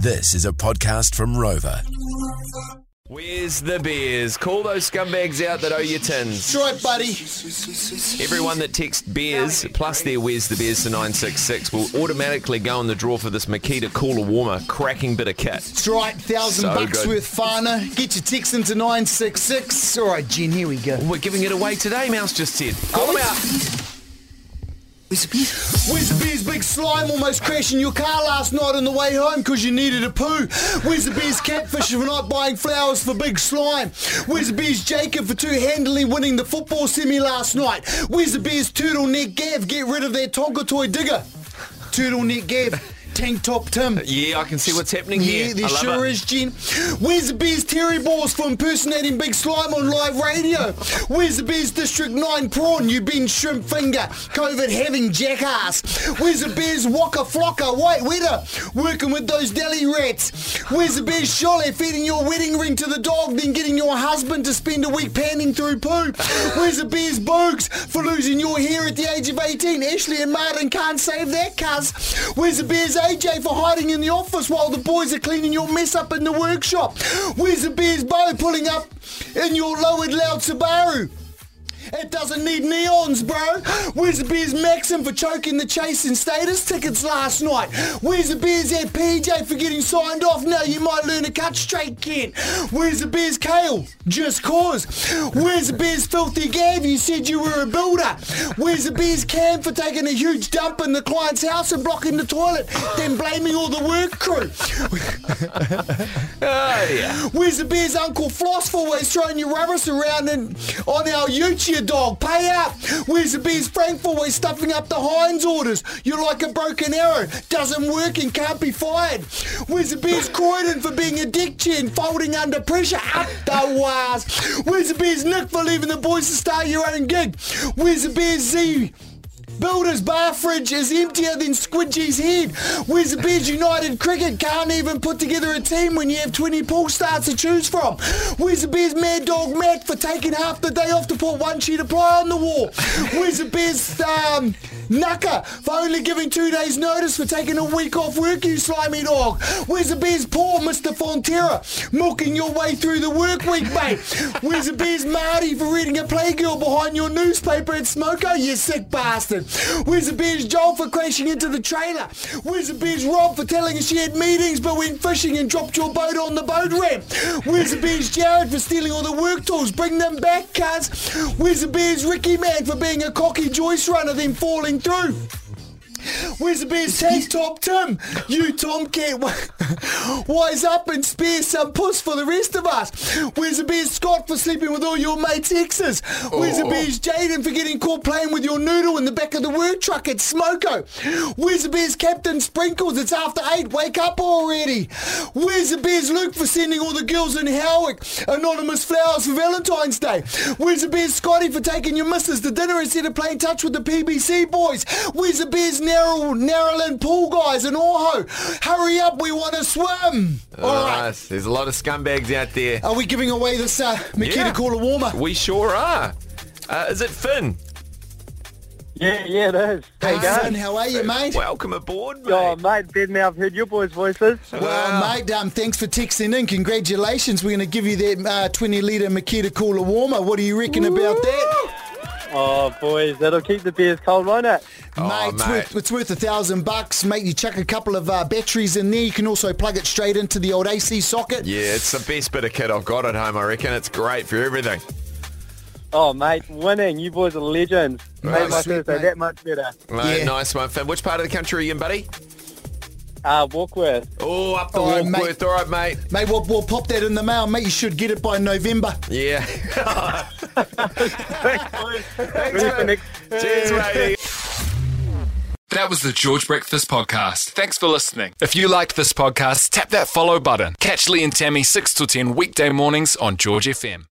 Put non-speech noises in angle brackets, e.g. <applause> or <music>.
This is a podcast from Rover. Where's the beers? Call those scumbags out that owe you tins. That's right, buddy. Everyone that texts beers plus their Where's the Beers to 966 will automatically go in the draw for this Makita Cooler Warmer cracking bit of kit. That's right, thousand So bucks good. worth Fana. Get your text into 966. All right, Jen, here we go. We're giving it away today, Mouse just said. Call them out. The beers? Big slime almost crashing your car last night on the way home because you needed a poo. Where's the beers? Catfish for not buying flowers for big slime. Where's? Jacob for two handily winning the football semi last night. Beers? Turtleneck Gav, get rid of that Tonka toy digger. Turtleneck Gav. Tank top Tim. Yeah, I can see what's happening Yeah, here. there sure it. is, Jen. Where's the Bears Terry Balls for impersonating Big Slime on live radio? Where's the Bears District 9 Prawn, you been shrimp finger, COVID having jackass? Where's the Bears Waka Flocka, white witter, working with those deli rats? Where's the Bears Shole feeding your wedding ring to the dog, then getting your husband to spend a week panning through poo? Where's the Bears Bogues for losing your hair at the age of 18? Ashley and Martin can't save that, cuz. Where's the Bears AJ for hiding in the office while the boys are cleaning your mess up in the workshop? Where's the Bears Bo pulling up in your lowered loud Subaru? It doesn't need neons, bro. Where's the Bears Maxim for choking the chase in status tickets last night? Where's the Bears at PJ for getting signed off? Now you might learn to cut straight, the Bears Kale? Just cause. Where's the Bears Filthy Gav? You said you were a builder. Where's the Bears Cam for taking a huge dump in the client's house and blocking the toilet, then blaming all the work crew? Oh, yeah. Where's the beer's Uncle Floss for always throwing your rubbish around and on our Uchier dog? Pay up. Where's the beer's Frank for always stuffing up the Heinz orders? You're like a broken arrow. Doesn't work and can't be fired. Where's the beer's Croydon for being a dick chin, folding under pressure? Up the wires. Where's the beer's Nick for leaving the boys to start your own gig? Where's the beer's Z? Builder's bar fridge is emptier than Squidgy's head. Where's the United Cricket can't even put together a team when you have 20 pool starts to choose from? Where's the Bears Mad Dog Matt for taking half the day off to put one sheet of ply on the wall? Where's the Bears um, Nucker for only giving two days notice for taking a week off work, you slimy dog? Where's the Bears Paul, Mr. Fonterra, milking your way through the work week, mate? Where's the Bears Marty for reading a playgirl behind your newspaper at Smoko, you sick bastard? Where's the Bears Joel for crashing into the trailer? Where's the Bears Rob for telling us she had meetings but went fishing and dropped your boat on the boat ramp? Where's the Bears Jared for stealing all the work tools? Bring them back, cuz. Where's the Bears Ricky Man for being a cocky Joyce runner then falling through? Where's the Bears tank top Tim? You Tomcat, <laughs> wise up and spare some puss for the rest of us. Where's the Bears Scott for sleeping with all your mates' exes? Where's oh. the Bears Jaden for getting caught playing with your noodle in the back of the work truck at Smoko? Where's the Bears Captain Sprinkles? It's after eight. Wake up already. Where's the Bears Luke for sending all the girls in Howick anonymous flowers for Valentine's Day? Where's the Bears Scotty for taking your missus to dinner instead of playing touch with the PBC boys? Where's the Bears Narrow, Narrowland pool guys in Orho? Hurry up, we want to swim. All right. Nice. There's a lot of scumbags out there. Are we giving away this uh, Makita Yeah. Cooler Warmer? We sure are. Uh, is it Finn? Yeah, yeah, it is. How you Hey, son, going? how are you, mate? Welcome aboard, mate. Oh, mate, Ben, now I've heard your boys' voices. Well, mate, um, thanks for texting in. Congratulations. We're going to give you that uh, 20 litre Makita Cooler Warmer. What do you reckon about that? Oh, boys, that'll keep the beers cold, won't it? Oh, mate, it's mate. worth, it's worth a thousand bucks. Mate, you chuck a couple of uh, batteries in there. You can also plug it straight into the old AC socket. Yeah, it's the best bit of kit I've got at home, I reckon. It's great for everything. Oh, mate, winning. You boys are legends. Oh, Made my sweet, Thursday mate. that much better. Mate, Yeah. nice one, Finn. Which part of the country are you in, buddy? Uh, Warkworth. Oh, up the All right, Warkworth. mate. All right, mate. Mate, we'll, we'll pop that in the mail. Mate, you should get it by November. Yeah. <laughs> <laughs> Ready for next Cheers, matey. That was the George Breakfast Podcast. Thanks for listening. If you liked this podcast, tap that follow button. Catch Lee and Tammy 6 to 10 weekday mornings on George FM.